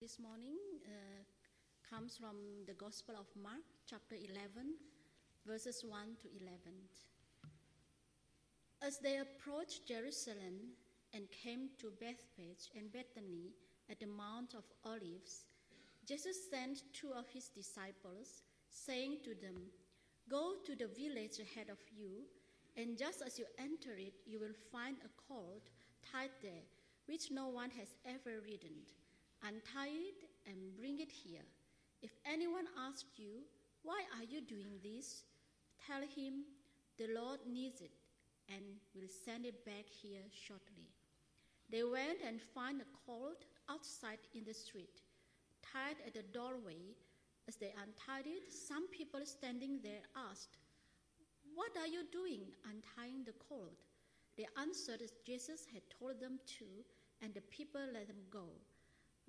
This morning uh, comes from the Gospel of Mark, chapter 11, verses 1 to 11. As they approached Jerusalem and came to Bethphage and Bethany at the Mount of Olives, Jesus sent two of his disciples, saying to them, Go to the village ahead of you, and just as you enter it, you will find a colt tied there, which no one has ever ridden. Untie it and bring it here. If anyone asks you, Why are you doing this? tell him, The Lord needs it and will send it back here shortly. They went and found a colt outside in the street, tied at the doorway. As they untied it, some people standing there asked, What are you doing untying the colt? They answered as Jesus had told them to, and the people let them go.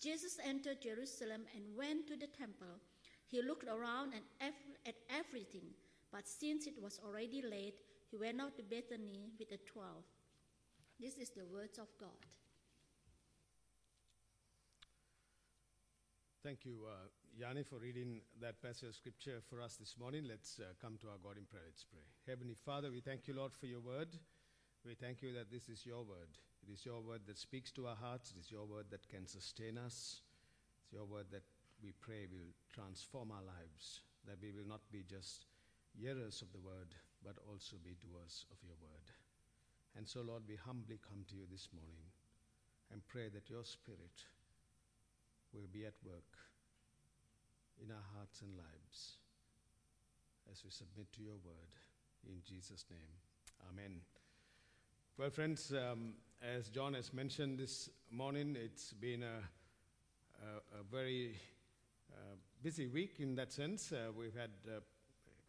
Jesus entered Jerusalem and went to the temple. He looked around and at everything, but since it was already late, he went out to Bethany with the twelve. This is the words of God. Thank you, uh, Yanni, for reading that passage of scripture for us this morning. Let's uh, come to our God in prayer. Let's pray. Heavenly Father, we thank you, Lord, for your word. We thank you that this is your word. It is your word that speaks to our hearts. It is your word that can sustain us. It's your word that we pray will transform our lives, that we will not be just hearers of the word, but also be doers of your word. And so, Lord, we humbly come to you this morning and pray that your spirit will be at work in our hearts and lives as we submit to your word. In Jesus' name, amen. Well, friends, um, as John has mentioned this morning, it's been a, a, a very uh, busy week in that sense. Uh, we've had uh,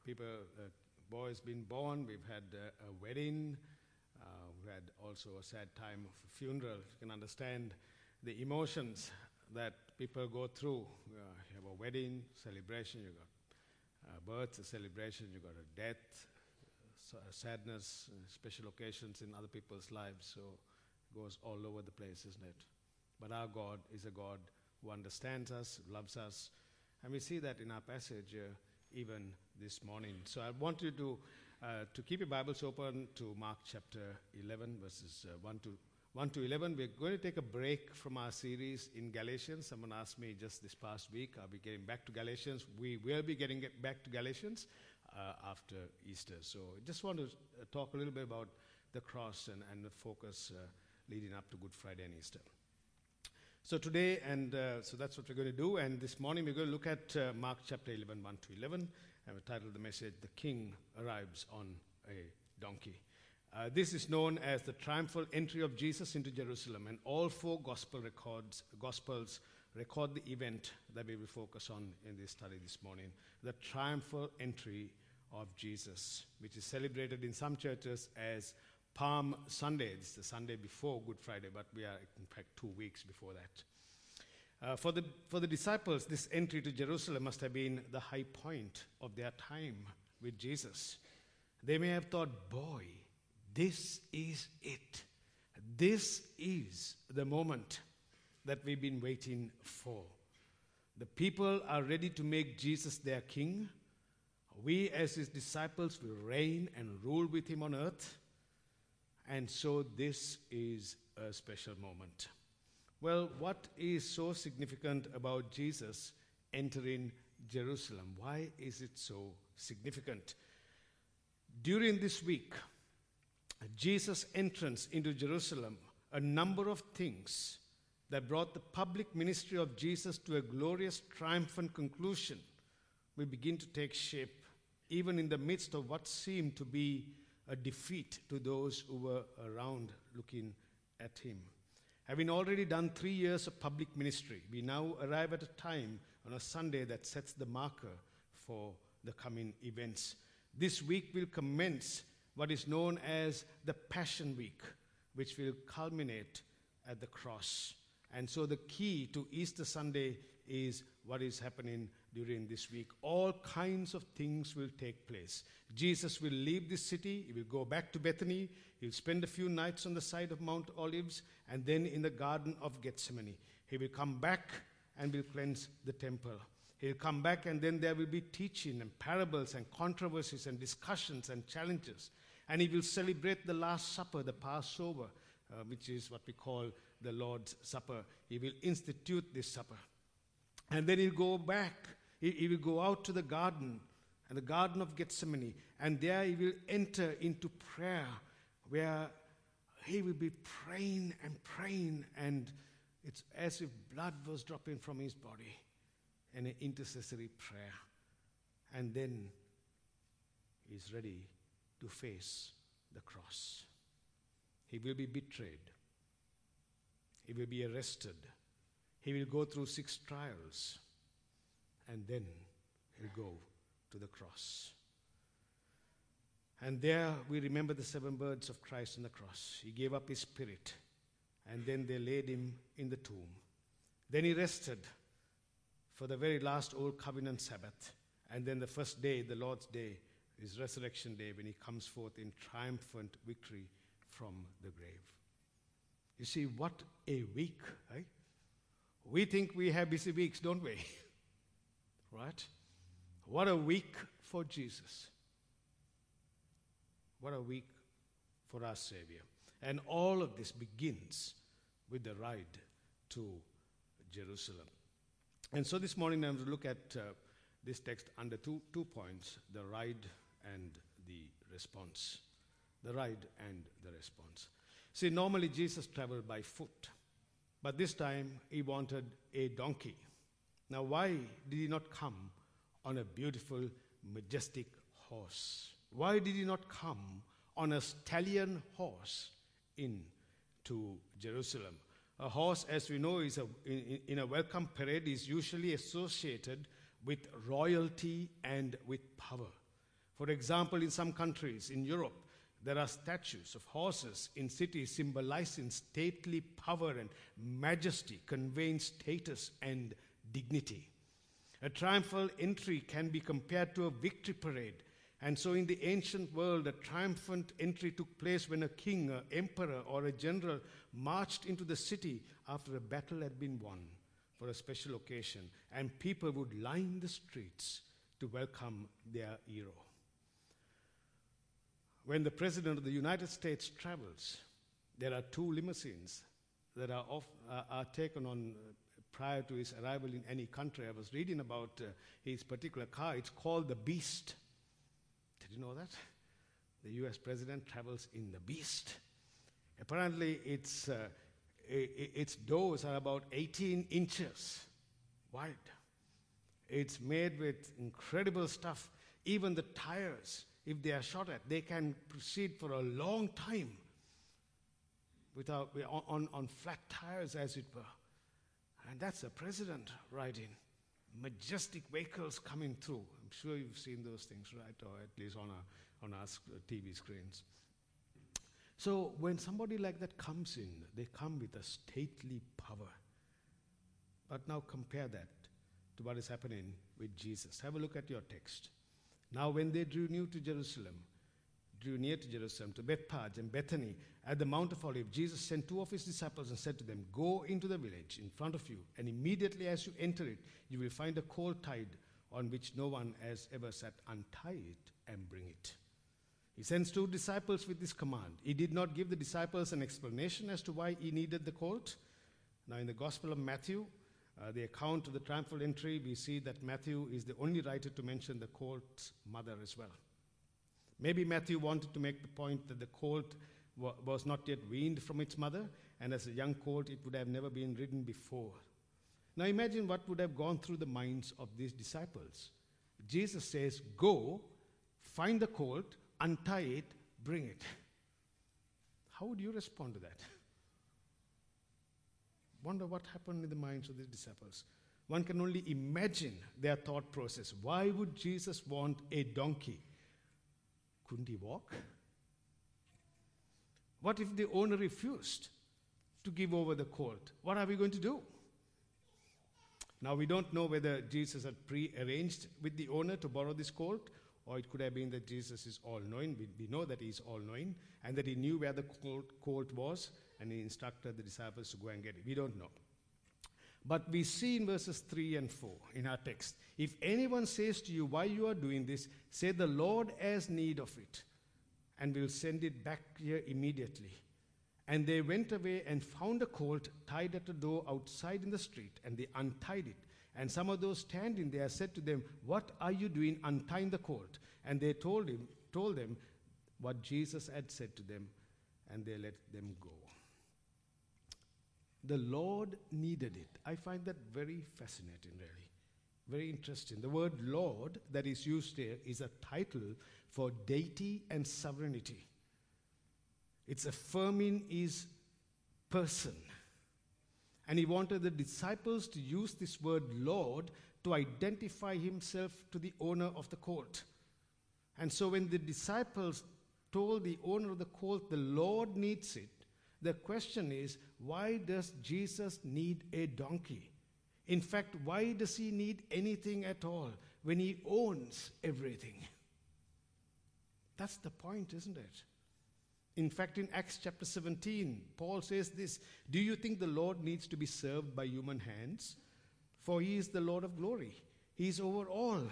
people, uh, boys being born, we've had uh, a wedding, uh, we had also a sad time of a funeral. You can understand the emotions that people go through. You have a wedding, celebration, you got a birth, a celebration, you got a death, sadness, special occasions in other people's lives. So goes all over the place, isn't it? But our God is a God who understands us, loves us, and we see that in our passage uh, even this morning. So I want you to uh, to keep your Bibles open to Mark chapter 11, verses uh, 1 to 1 to 11. We're going to take a break from our series in Galatians. Someone asked me just this past week, are we getting back to Galatians? We will be getting get back to Galatians uh, after Easter. So I just want to uh, talk a little bit about the cross and, and the focus uh, leading up to Good Friday and Easter. So today, and uh, so that's what we're going to do. And this morning, we're going to look at uh, Mark chapter 11, 1 to 11. And we titled the message, The King Arrives on a Donkey. Uh, this is known as the triumphal entry of Jesus into Jerusalem, and all four gospel records, gospels record the event that we will focus on in this study this morning the triumphal entry of Jesus, which is celebrated in some churches as Palm Sunday. It's the Sunday before Good Friday, but we are, in fact, two weeks before that. Uh, for, the, for the disciples, this entry to Jerusalem must have been the high point of their time with Jesus. They may have thought, boy, this is it. This is the moment that we've been waiting for. The people are ready to make Jesus their king. We, as his disciples, will reign and rule with him on earth. And so, this is a special moment. Well, what is so significant about Jesus entering Jerusalem? Why is it so significant? During this week, Jesus' entrance into Jerusalem, a number of things that brought the public ministry of Jesus to a glorious, triumphant conclusion will begin to take shape, even in the midst of what seemed to be a defeat to those who were around looking at him. Having already done three years of public ministry, we now arrive at a time on a Sunday that sets the marker for the coming events. This week will commence what is known as the Passion Week, which will culminate at the cross. And so the key to Easter Sunday is what is happening during this week. All kinds of things will take place. Jesus will leave this city, he will go back to Bethany, he'll spend a few nights on the side of Mount Olives, and then in the Garden of Gethsemane. He will come back and will cleanse the temple. He'll come back, and then there will be teaching and parables and controversies and discussions and challenges. And he will celebrate the Last Supper, the Passover, uh, which is what we call the Lord's Supper. He will institute this supper. And then he'll go back. He, he will go out to the garden, and the Garden of Gethsemane, and there he will enter into prayer, where he will be praying and praying, and it's as if blood was dropping from his body in an intercessory prayer. And then he's ready to face the cross. He will be betrayed. He will be arrested. He will go through six trials. And then he'll go to the cross. And there we remember the seven birds of Christ on the cross. He gave up his spirit, and then they laid him in the tomb. Then he rested for the very last Old Covenant Sabbath. And then the first day, the Lord's Day, is Resurrection Day, when he comes forth in triumphant victory from the grave. You see, what a week, right? We think we have busy weeks, don't we? right? What a week for Jesus. What a week for our Savior. And all of this begins with the ride to Jerusalem. And so this morning I'm going to look at uh, this text under two, two points the ride and the response. The ride and the response. See, normally Jesus traveled by foot, but this time he wanted a donkey. Now, why did he not come on a beautiful, majestic horse? Why did he not come on a stallion horse into Jerusalem? A horse, as we know, is a, in, in a welcome parade is usually associated with royalty and with power. For example, in some countries in Europe, there are statues of horses in cities symbolizing stately power and majesty, conveying status and dignity. A triumphal entry can be compared to a victory parade. And so, in the ancient world, a triumphant entry took place when a king, an emperor, or a general marched into the city after a battle had been won for a special occasion, and people would line the streets to welcome their hero. When the President of the United States travels, there are two limousines that are, off, uh, are taken on prior to his arrival in any country. I was reading about uh, his particular car. It's called the Beast. Did you know that? The US President travels in the Beast. Apparently, its, uh, its doors are about 18 inches wide. It's made with incredible stuff. Even the tires if they are shot at, they can proceed for a long time without, on, on flat tires, as it were. And that's the president riding. Majestic vehicles coming through. I'm sure you've seen those things, right? Or at least on our, on our uh, TV screens. So when somebody like that comes in, they come with a stately power. But now compare that to what is happening with Jesus. Have a look at your text. Now, when they drew near to Jerusalem, drew near to Jerusalem, to Bethphage and Bethany at the Mount of Olives, Jesus sent two of his disciples and said to them, Go into the village in front of you, and immediately as you enter it, you will find a colt tied on which no one has ever sat. Untie it and bring it. He sends two disciples with this command. He did not give the disciples an explanation as to why he needed the colt. Now, in the Gospel of Matthew, uh, the account of the triumphal entry, we see that Matthew is the only writer to mention the colt's mother as well. Maybe Matthew wanted to make the point that the colt wa- was not yet weaned from its mother, and as a young colt, it would have never been ridden before. Now imagine what would have gone through the minds of these disciples. Jesus says, Go, find the colt, untie it, bring it. How would you respond to that? Wonder what happened in the minds of these disciples. One can only imagine their thought process. Why would Jesus want a donkey? Couldn't he walk? What if the owner refused to give over the colt? What are we going to do? Now, we don't know whether Jesus had pre arranged with the owner to borrow this colt, or it could have been that Jesus is all knowing. We, we know that he is all knowing, and that he knew where the colt, colt was, and he instructed the disciples to go and get it. We don't know. But we see in verses 3 and 4 in our text if anyone says to you, Why you are doing this, say, The Lord has need of it, and we'll send it back here immediately. And they went away and found a colt tied at a door outside in the street, and they untied it. And some of those standing there said to them, What are you doing untying the colt? And they told him, told them what Jesus had said to them, and they let them go. The Lord needed it. I find that very fascinating, really. Very interesting. The word Lord that is used here is a title for deity and sovereignty. It's affirming his person. And he wanted the disciples to use this word Lord to identify himself to the owner of the colt. And so when the disciples told the owner of the colt, the Lord needs it, the question is, why does Jesus need a donkey? In fact, why does he need anything at all when he owns everything? That's the point, isn't it? In fact, in Acts chapter 17, Paul says this Do you think the Lord needs to be served by human hands? For he is the Lord of glory. He is over all.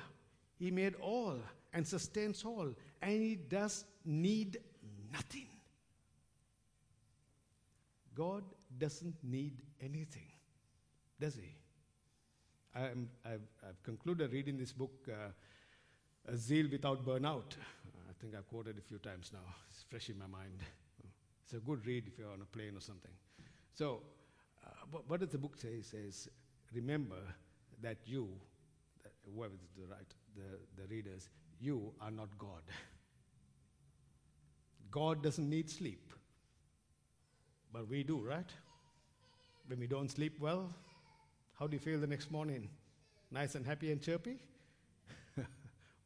He made all and sustains all, and he does need nothing. God doesn't need anything, does he? i have concluded reading this book, uh, Zeal Without Burnout. I think I've quoted a few times now. It's fresh in my mind. It's a good read if you're on a plane or something. So, uh, what, what, does the book say? It says, remember that you, whoever the, right, the, the readers, you are not God. God doesn't need sleep. But we do, right? When we don't sleep well, how do you feel the next morning? Nice and happy and chirpy?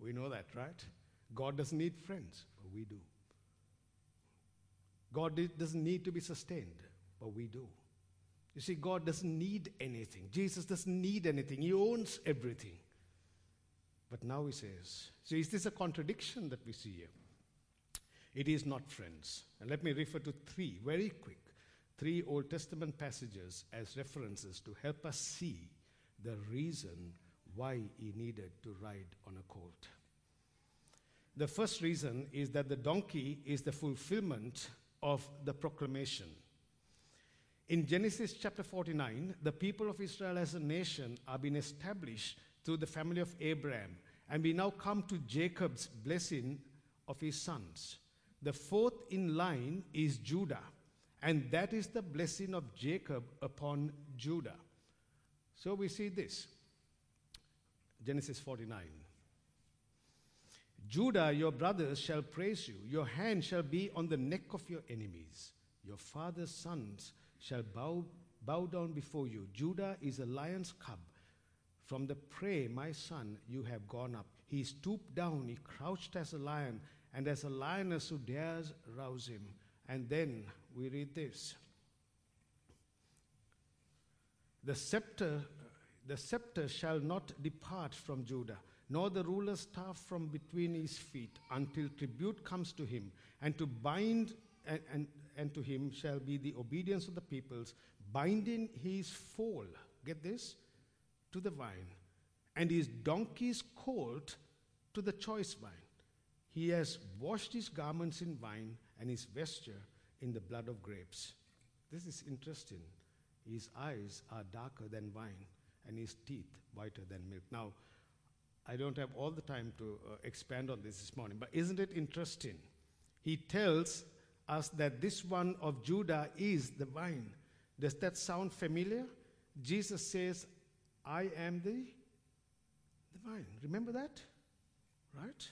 we know that, right? God doesn't need friends, but we do. God doesn't need to be sustained, but we do. You see, God doesn't need anything. Jesus doesn't need anything. He owns everything. But now he says, so is this a contradiction that we see here? It is not, friends. And let me refer to three very quick three Old Testament passages as references to help us see the reason why he needed to ride on a colt. The first reason is that the donkey is the fulfillment of the proclamation. In Genesis chapter 49, the people of Israel as a nation are being established through the family of Abraham. And we now come to Jacob's blessing of his sons. The fourth in line is Judah. And that is the blessing of Jacob upon Judah. So we see this Genesis 49. Judah, your brothers shall praise you. Your hand shall be on the neck of your enemies. Your father's sons shall bow, bow down before you. Judah is a lion's cub. From the prey, my son, you have gone up. He stooped down, he crouched as a lion, and as a lioness who dares rouse him. And then we read this The scepter, the scepter shall not depart from Judah, nor the ruler's staff from between his feet, until tribute comes to him, and to bind and, and, and to him shall be the obedience of the peoples, binding his foal, get this, to the vine, and his donkey's colt to the choice vine. He has washed his garments in wine and his vesture in the blood of grapes. This is interesting. His eyes are darker than wine, and his teeth whiter than milk. Now, I don't have all the time to uh, expand on this this morning, but isn't it interesting? He tells us that this one of Judah is the vine. Does that sound familiar? Jesus says, I am the, the vine. Remember that? Right?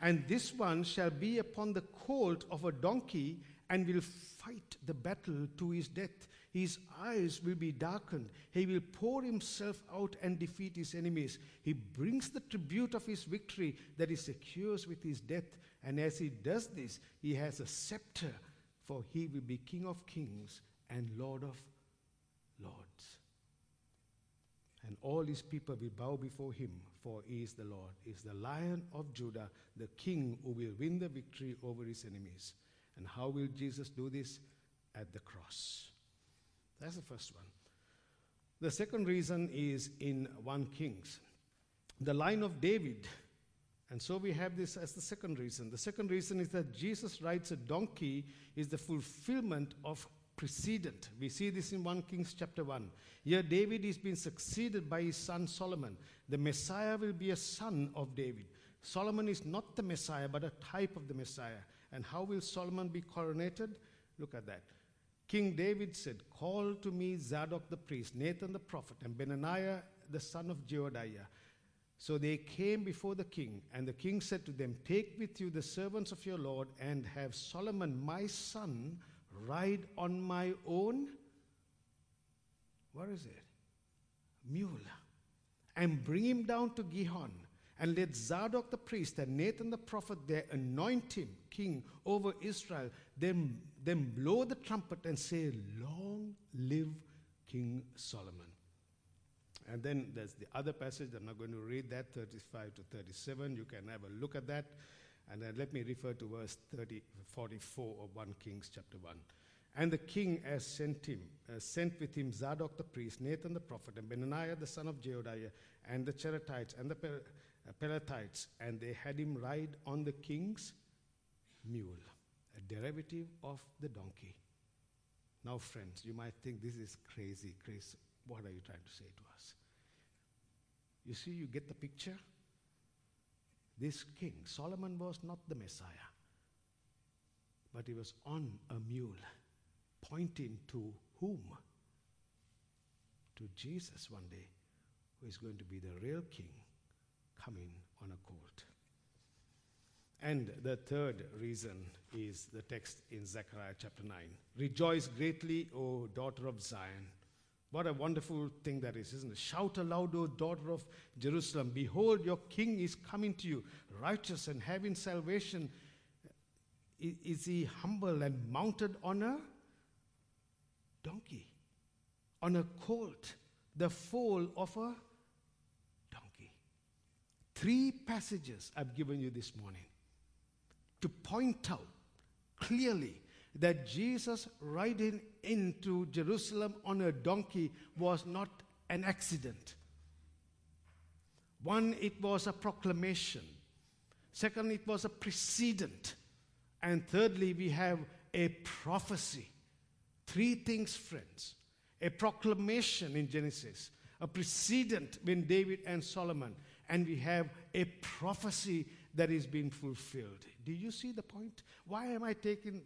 And this one shall be upon the colt of a donkey and will fight the battle to his death. His eyes will be darkened. He will pour himself out and defeat his enemies. He brings the tribute of his victory that he secures with his death. And as he does this, he has a scepter, for he will be King of kings and Lord of lords. And all his people will bow before him, for he is the Lord, he is the Lion of Judah, the King who will win the victory over his enemies. And how will Jesus do this? At the cross. That's the first one. The second reason is in 1 Kings. The line of David. And so we have this as the second reason. The second reason is that Jesus rides a donkey is the fulfillment of precedent. We see this in 1 Kings chapter 1. Here David is being succeeded by his son Solomon. The Messiah will be a son of David. Solomon is not the Messiah, but a type of the Messiah. And how will Solomon be coronated? Look at that. King David said, Call to me Zadok the priest, Nathan the prophet, and Benaiah the son of Jehoiada. So they came before the king, and the king said to them, Take with you the servants of your Lord, and have Solomon my son ride on my own. What is it? Mule. And bring him down to Gihon and let Zadok the priest and Nathan the prophet there anoint him king over Israel. Then, then blow the trumpet and say, Long live King Solomon. And then there's the other passage. I'm not going to read that, 35 to 37. You can have a look at that. And then let me refer to verse 30, 44 of 1 Kings chapter 1. And the king has sent him, uh, sent with him Zadok the priest, Nathan the prophet, and Benaiah the son of Jehoiada, and the Cherethites and the uh, Pelethites, and they had him ride on the king's mule, a derivative of the donkey. Now, friends, you might think this is crazy, crazy. What are you trying to say to us? You see, you get the picture? This king, Solomon, was not the Messiah, but he was on a mule, pointing to whom? To Jesus one day, who is going to be the real king coming on a colt. And the third reason is the text in Zechariah chapter 9. Rejoice greatly, O daughter of Zion. What a wonderful thing that is, isn't it? Shout aloud, O daughter of Jerusalem. Behold, your king is coming to you, righteous and having salvation. Is he humble and mounted on a donkey, on a colt, the foal of a donkey? Three passages I've given you this morning to point out clearly that Jesus riding into Jerusalem on a donkey was not an accident. One, it was a proclamation. Second, it was a precedent. And thirdly, we have a prophecy. Three things, friends a proclamation in Genesis, a precedent when David and Solomon, and we have a prophecy that is being fulfilled. Do you see the point? Why am I taking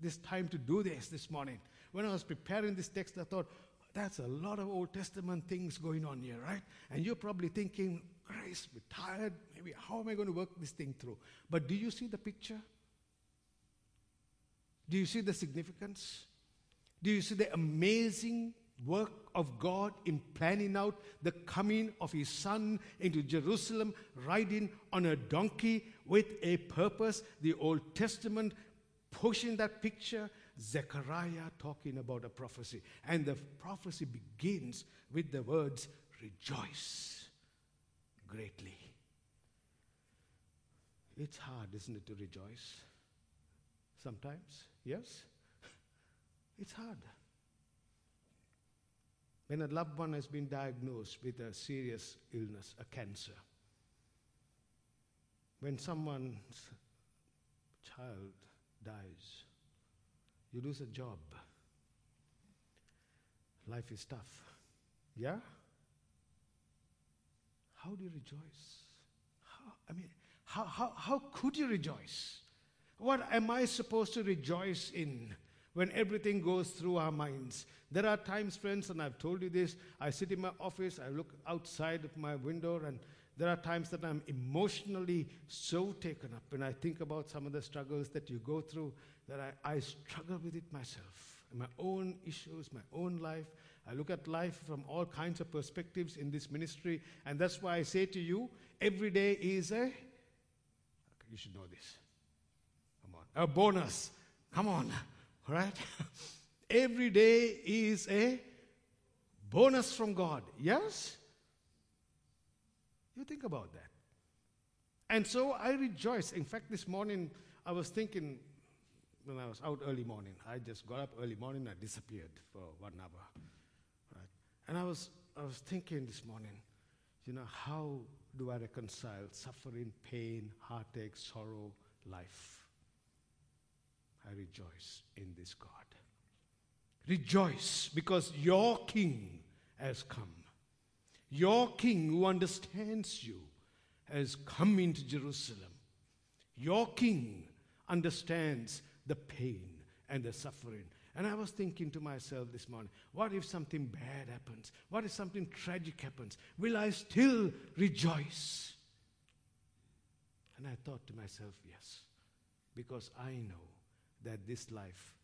this time to do this this morning? When I was preparing this text, I thought, that's a lot of Old Testament things going on here, right? And you're probably thinking, Grace, we're tired. Maybe how am I going to work this thing through? But do you see the picture? Do you see the significance? Do you see the amazing work of God in planning out the coming of his son into Jerusalem, riding on a donkey with a purpose. The Old Testament pushing that picture, Zechariah talking about a prophecy. And the prophecy begins with the words, Rejoice greatly. It's hard, isn't it, to rejoice? Sometimes, yes? It's hard. When a loved one has been diagnosed with a serious illness, a cancer, when someone's child dies, you lose a job. Life is tough. Yeah? How do you rejoice? How, I mean, how, how, how could you rejoice? What am I supposed to rejoice in? when everything goes through our minds. There are times, friends, and I've told you this, I sit in my office, I look outside my window, and there are times that I'm emotionally so taken up when I think about some of the struggles that you go through that I, I struggle with it myself. my own issues, my own life. I look at life from all kinds of perspectives in this ministry, and that's why I say to you every day is a, you should know this. Come on, a bonus. Come on, all right? every day is a bonus from God. Yes? You think about that. And so I rejoice. In fact, this morning I was thinking, when I was out early morning, I just got up early morning, I disappeared for one hour. Right? And I was, I was thinking this morning, you know, how do I reconcile suffering, pain, heartache, sorrow, life? I rejoice in this God. Rejoice because your King has come. Your King who understands you has come into Jerusalem. Your King understands the pain and the suffering. And I was thinking to myself this morning, what if something bad happens? What if something tragic happens? Will I still rejoice? And I thought to myself, yes, because I know that this life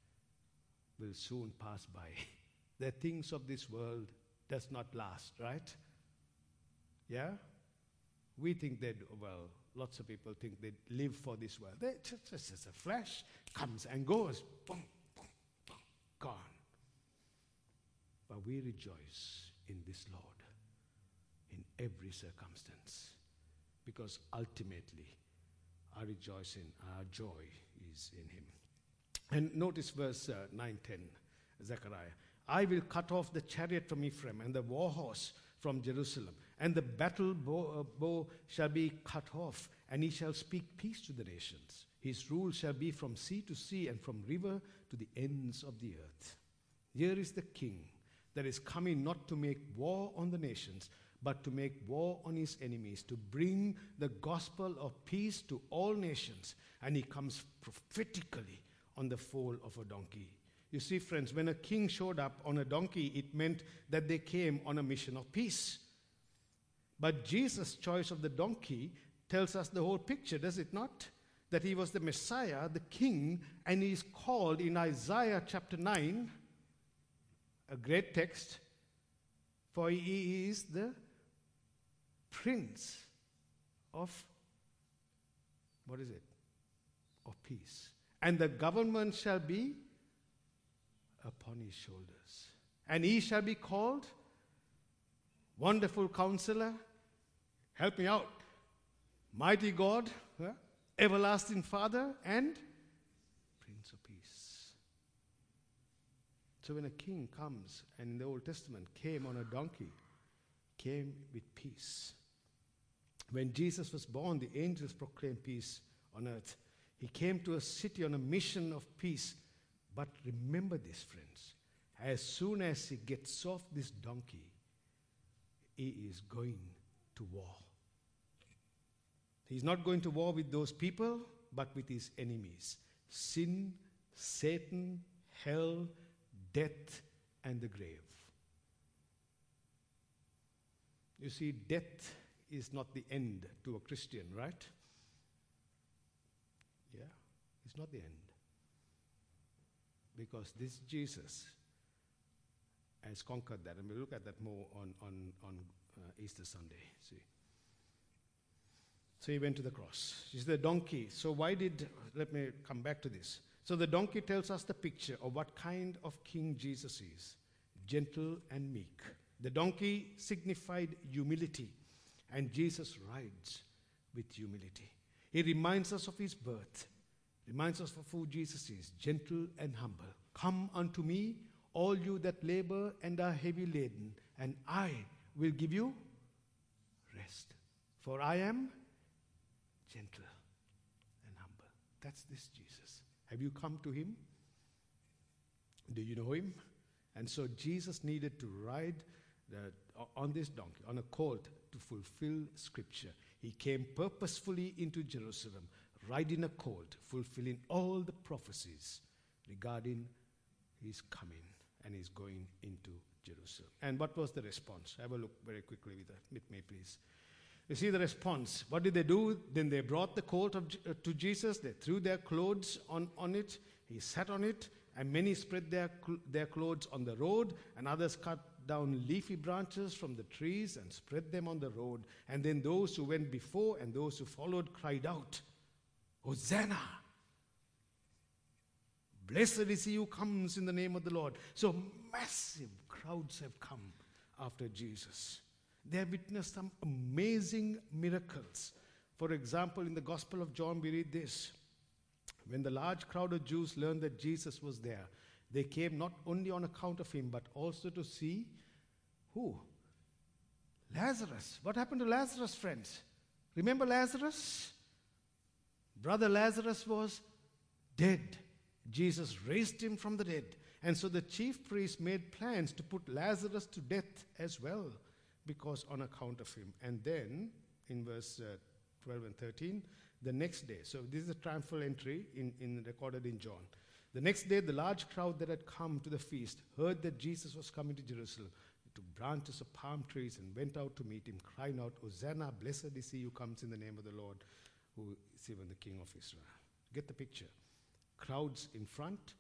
will soon pass by. the things of this world does not last, right? Yeah? We think that, well, lots of people think they live for this world. They just, just a flash comes and goes, boom, boom, boom, gone. But we rejoice in this Lord in every circumstance because ultimately our rejoicing, our joy is in Him. And notice verse uh, 9 10, Zechariah. I will cut off the chariot from Ephraim and the war horse from Jerusalem and the battle bow, uh, bow shall be cut off, and he shall speak peace to the nations. His rule shall be from sea to sea and from river to the ends of the earth. Here is the king that is coming not to make war on the nations, but to make war on his enemies, to bring the gospel of peace to all nations. And he comes prophetically on the foal of a donkey. You see, friends, when a king showed up on a donkey, it meant that they came on a mission of peace. But Jesus' choice of the donkey tells us the whole picture, does it not? That he was the Messiah, the King, and he is called in Isaiah chapter 9, a great text, for he is the Prince of, what is it? Of peace. And the government shall be upon his shoulders. And he shall be called Wonderful Counselor, Help me out. Mighty God, huh? everlasting Father, and Prince of Peace. So when a king comes, and in the Old Testament came on a donkey, came with peace. When Jesus was born, the angels proclaimed peace on earth. He came to a city on a mission of peace. But remember this, friends. As soon as he gets off this donkey, he is going to war. He's not going to war with those people, but with his enemies sin, Satan, hell, death, and the grave. You see, death is not the end to a Christian, right? Yeah, it's not the end. Because this Jesus has conquered that, and we'll look at that more on, on, on uh, Easter Sunday. See. So he went to the cross. He's the donkey. So why did, let me come back to this. So the donkey tells us the picture of what kind of king Jesus is gentle and meek. The donkey signified humility, and Jesus rides with humility. He reminds us of his birth, reminds us of who Jesus is gentle and humble. Come unto me, all you that labor and are heavy laden, and I will give you rest. For I am gentle and humble. That's this Jesus. Have you come to him? Do you know him? And so Jesus needed to ride the, on this donkey, on a colt, to fulfill scripture. He came purposefully into Jerusalem, riding a colt, fulfilling all the prophecies regarding his coming and his going into Jerusalem. And what was the response? Have a look very quickly with, with me, please. You see the response. What did they do? Then they brought the colt of, uh, to Jesus. They threw their clothes on, on it. He sat on it. And many spread their, their clothes on the road, and others cut down leafy branches from the trees and spread them on the road. And then those who went before and those who followed cried out, Hosanna! Blessed is he who comes in the name of the Lord. So massive crowds have come after Jesus. They have witnessed some amazing miracles. For example, in the Gospel of John, we read this When the large crowd of Jews learned that Jesus was there, they came not only on account of him, but also to see who? Lazarus. What happened to Lazarus, friends? Remember Lazarus? Brother Lazarus was dead. Jesus raised him from the dead. And so the chief priests made plans to put Lazarus to death as well, because on account of him. And then, in verse uh, 12 and 13, the next day, so this is a triumphal entry in, in recorded in John. The next day, the large crowd that had come to the feast heard that Jesus was coming to Jerusalem. They took branches of palm trees and went out to meet him, crying out, Hosanna, blessed is he who comes in the name of the Lord, who is even the King of Israel. Get the picture. Crowds in front,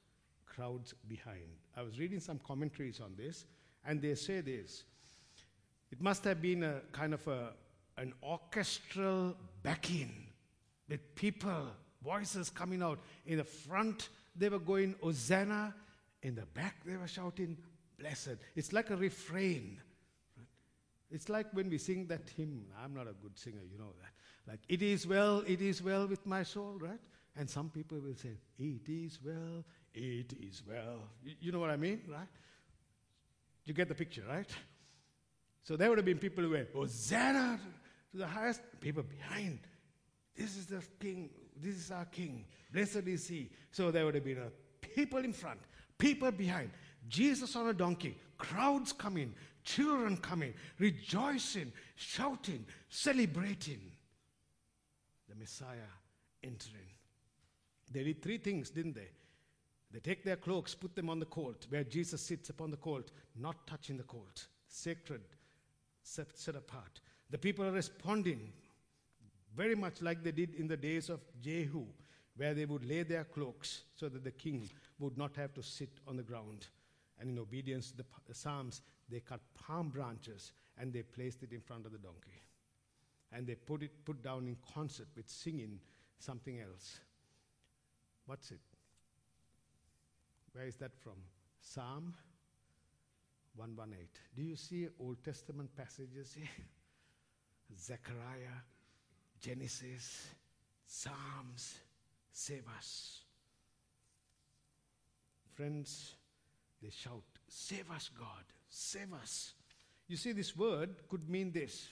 crowds behind. I was reading some commentaries on this, and they say this. It must have been a kind of a, an orchestral backing with people, voices coming out. In the front, they were going, Hosanna. In the back, they were shouting, Blessed. It's like a refrain. It's like when we sing that hymn. I'm not a good singer, you know that. Like, it is well, it is well with my soul, right? And some people will say, It is well, it is well. You, know what I mean, right? You get the picture, right? So there would have been people who went, oh, Hosanna to the highest, people behind. This is the king, this is our king. Blessed is he. So there would have been a people in front, people behind, Jesus on a donkey, crowds coming, children coming, rejoicing, shouting, celebrating. The Messiah entering. They did three things, didn't they? They take their cloaks, put them on the colt, where Jesus sits upon the colt, not touching the colt. Sacred, set, set apart. The people are responding very much like they did in the days of Jehu, where they would lay their cloaks so that the king would not have to sit on the ground. And in obedience to the, Psalms, they cut palm branches and they placed it in front of the donkey. And they put it put down in concert with singing something else. What's it? Where is that from? Psalm 118. Do you see Old Testament passages here? Zechariah, Genesis, Psalms, save us. Friends, they shout, Save us, God, save us. You see, this word could mean this.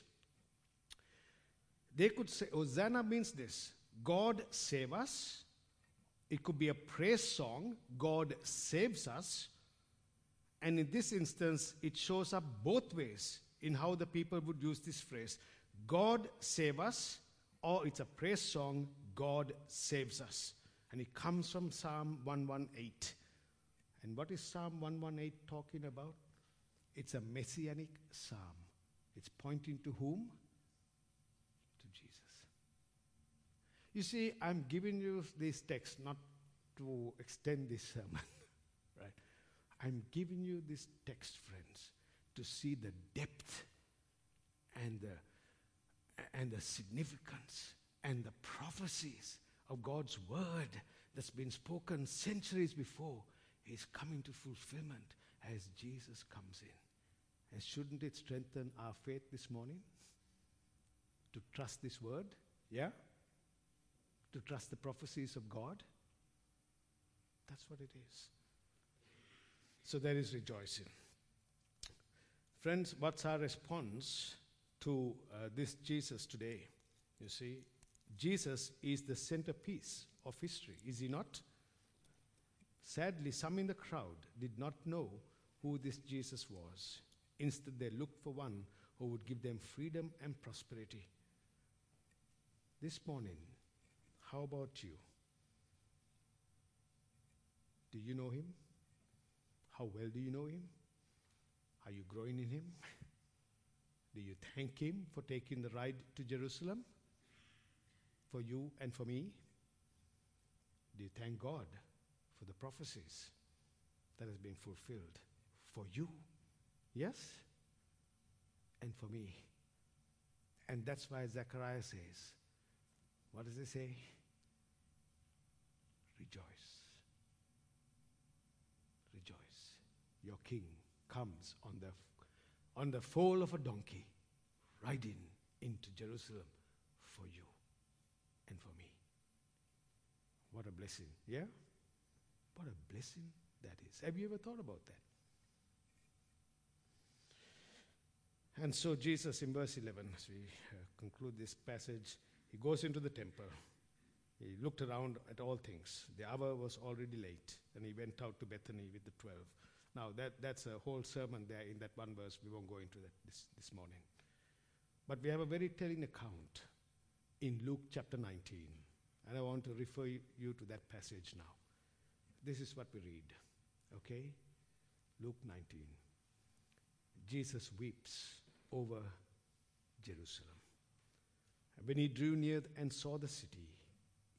They could say, Hosanna means this God save us. It could be a praise song, God saves us. And in this instance, it shows up both ways in how the people would use this phrase God save us, or it's a praise song, God saves us. And it comes from Psalm 118. And what is Psalm 118 talking about? It's a messianic psalm. It's pointing to whom? To Jesus. You see, I'm giving you this text not to extend this sermon, right? I'm giving you this text, friends, to see the depth and the, and the significance and the prophecies of God's word that's been spoken centuries before is coming to fulfillment as Jesus comes in. And shouldn't it strengthen our faith this morning? To trust this word? Yeah? To trust the prophecies of God? That's what it is. So there is rejoicing. Friends, what's our response to uh, this Jesus today? You see, Jesus is the centerpiece of history, is he not? Sadly, some in the crowd did not know who this Jesus was. Instead, they looked for one who would give them freedom and prosperity. This morning, how about you? Do you know him? How well do you know him? Are you growing in him? Do you thank him for taking the ride to Jerusalem? For you and for me? Do you thank God for the prophecies? that has been fulfilled for you. Yes? And for me. And that's why Zechariah says, what does he say? Rejoice. Rejoice. Your king comes on the, on the foal of a donkey, riding into Jerusalem for you and for me. What a blessing. Yeah? What a blessing that is. Have you ever thought about that? And so, Jesus in verse 11, as we uh, conclude this passage, he goes into the temple. He looked around at all things. The hour was already late, and he went out to Bethany with the twelve. Now, that, that's a whole sermon there in that one verse. We won't go into that this, this morning. But we have a very telling account in Luke chapter 19. And I want to refer you to that passage now. This is what we read. Okay? Luke 19. Jesus weeps over Jerusalem. When he drew near and saw the city,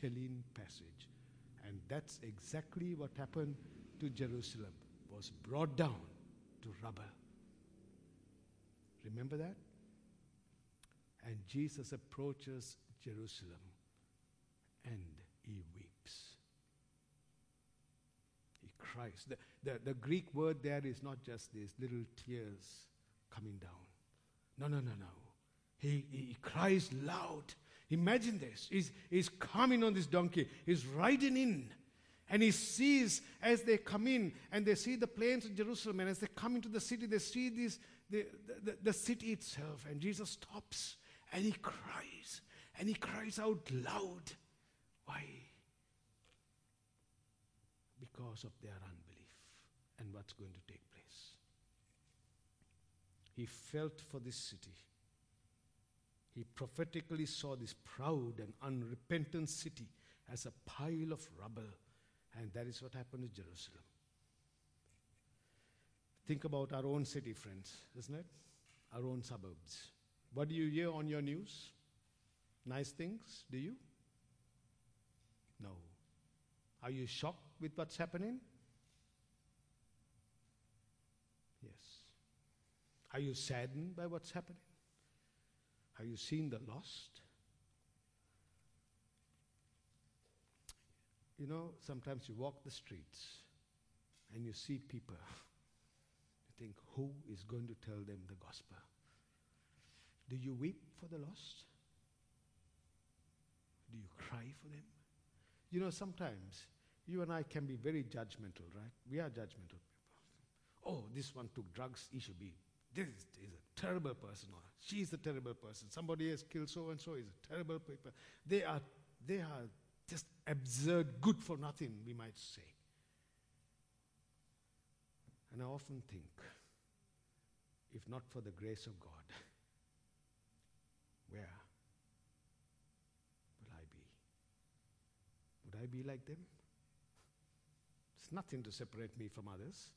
telling passage. And that's exactly what happened to Jerusalem, was brought down to rubble. Remember that? And Jesus approaches Jerusalem and he weeps. He cries. The, the, the Greek word there is not just these little tears coming down. No, no, no, no. He, he cries loud. Imagine this. He's, he's coming on this donkey, he's riding in. And he sees as they come in and they see the plains of Jerusalem, and as they come into the city, they see this, the, the, the city itself. And Jesus stops and he cries. And he cries out loud. Why? Because of their unbelief and what's going to take place. He felt for this city. He prophetically saw this proud and unrepentant city as a pile of rubble. And that is what happened to Jerusalem. Think about our own city, friends, isn't it? Our own suburbs. What do you hear on your news? Nice things, do you? No. Are you shocked with what's happening? Yes. Are you saddened by what's happening? Have you seen the lost? You know, sometimes you walk the streets and you see people. You think, who is going to tell them the gospel? Do you weep for the lost? Do you cry for them? You know, sometimes you and I can be very judgmental, right? We are judgmental people. Oh, this one took drugs, he should be. This is terrible person, or she's a terrible person. Somebody has killed so and so, is a terrible people. They are, they are just absurd, good for nothing, we might say. And I often think, if not for the grace of God, where will I be? Would I be like them? It's nothing to separate me from others.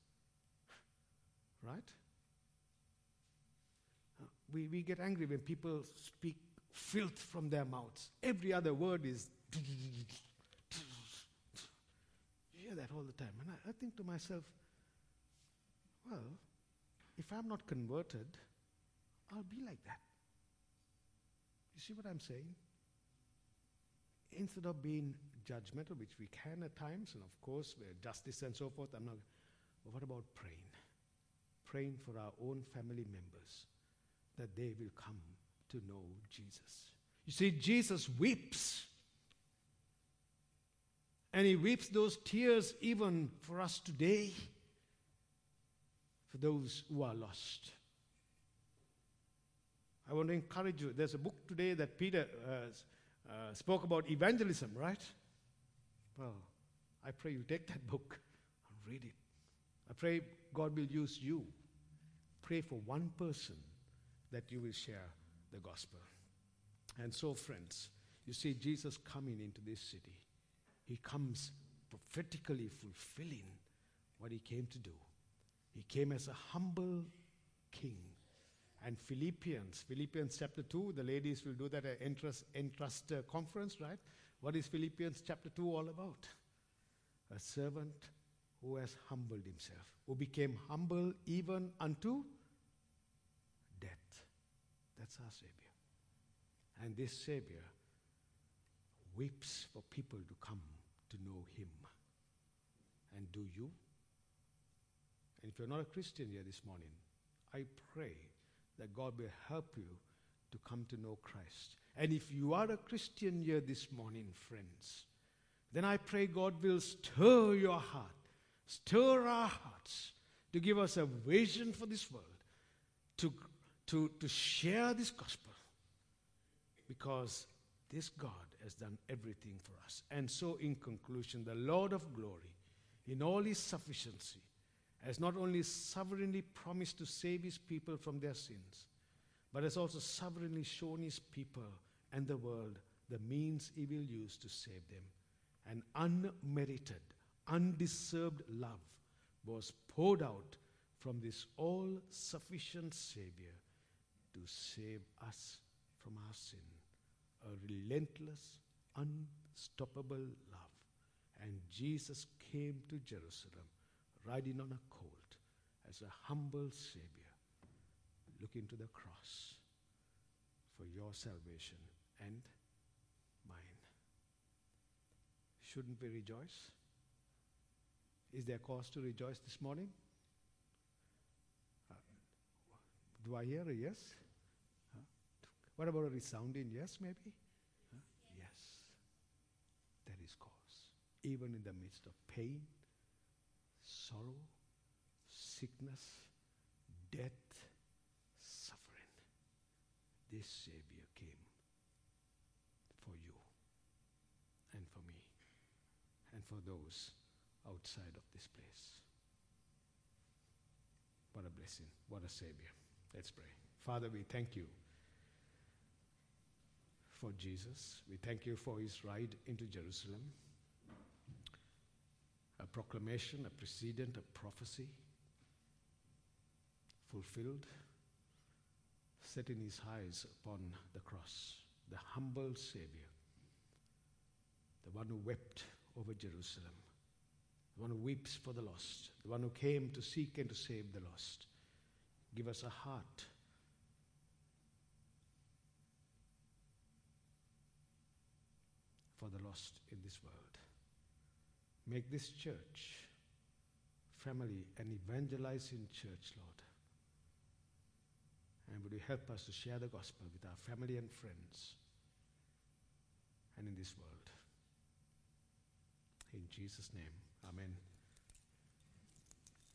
Right? We, we get angry when people speak filth from their mouths. Every other word is. You hear that all the time. And I, I think to myself, well, if I'm not converted, I'll be like that. You see what I'm saying? Instead of being judgmental, which we can at times, and of course, justice and so forth, I'm not. But what about praying? Praying for our own family members that they will come to know Jesus. You see, Jesus weeps. And he weeps those tears even for us today, for those who are lost. I want to encourage you. There's a book today that Peter uh, uh, spoke about evangelism, right? Well, I pray you take that book and read it. I pray God will use you. Pray for one person that you will share the gospel. And so, friends, you see Jesus coming into this city. He comes prophetically fulfilling what he came to do. He came as a humble king. And Philippians, Philippians chapter 2, the ladies will do that at Entrust, Entrust uh, conference, right? What is Philippians chapter 2 all about? A servant who has humbled himself, who became humble even unto. That's our Savior. And this Savior weeps for people to come to know Him. And do you? And if you're not a Christian here this morning, I pray that God will help you to come to know Christ. And if you are a Christian here this morning, friends, then I pray God will stir your heart, stir our hearts to give us a vision for this world, to, to, to share this gospel, because this God has done everything for us. And so, in conclusion, the Lord of glory, in all his sufficiency, has not only sovereignly promised to save his people from their sins, but has also sovereignly shown his people and the world the means he will use to save them. An unmerited, undeserved love was poured out from this all sufficient Savior to save us from our sin. A relentless, unstoppable love. And Jesus came to Jerusalem riding on a colt as a humble Savior, looking to the cross for your salvation and mine. Shouldn't we rejoice? Is there cause to rejoice this morning? Uh, do I hear a yes? Huh? What about a resounding yes, maybe? Huh? Yes. Is cause. Even in the midst of pain, sorrow, sickness, death, suffering, this Savior came for you and for me and for those outside of this place. What a blessing. What a Savior. Let's pray. Father, we thank you for Jesus. We thank you for his ride into Jerusalem. A proclamation, a precedent, a prophecy fulfilled, setting his eyes upon the cross, the humble Savior, the one who wept over Jerusalem, the one who weeps for the lost, the one who came to seek and to save the lost. Give us a heart for the lost in this world. Make this church family an evangelizing church, Lord. And would you help us to share the gospel with our family and friends and in this world? In Jesus' name, amen.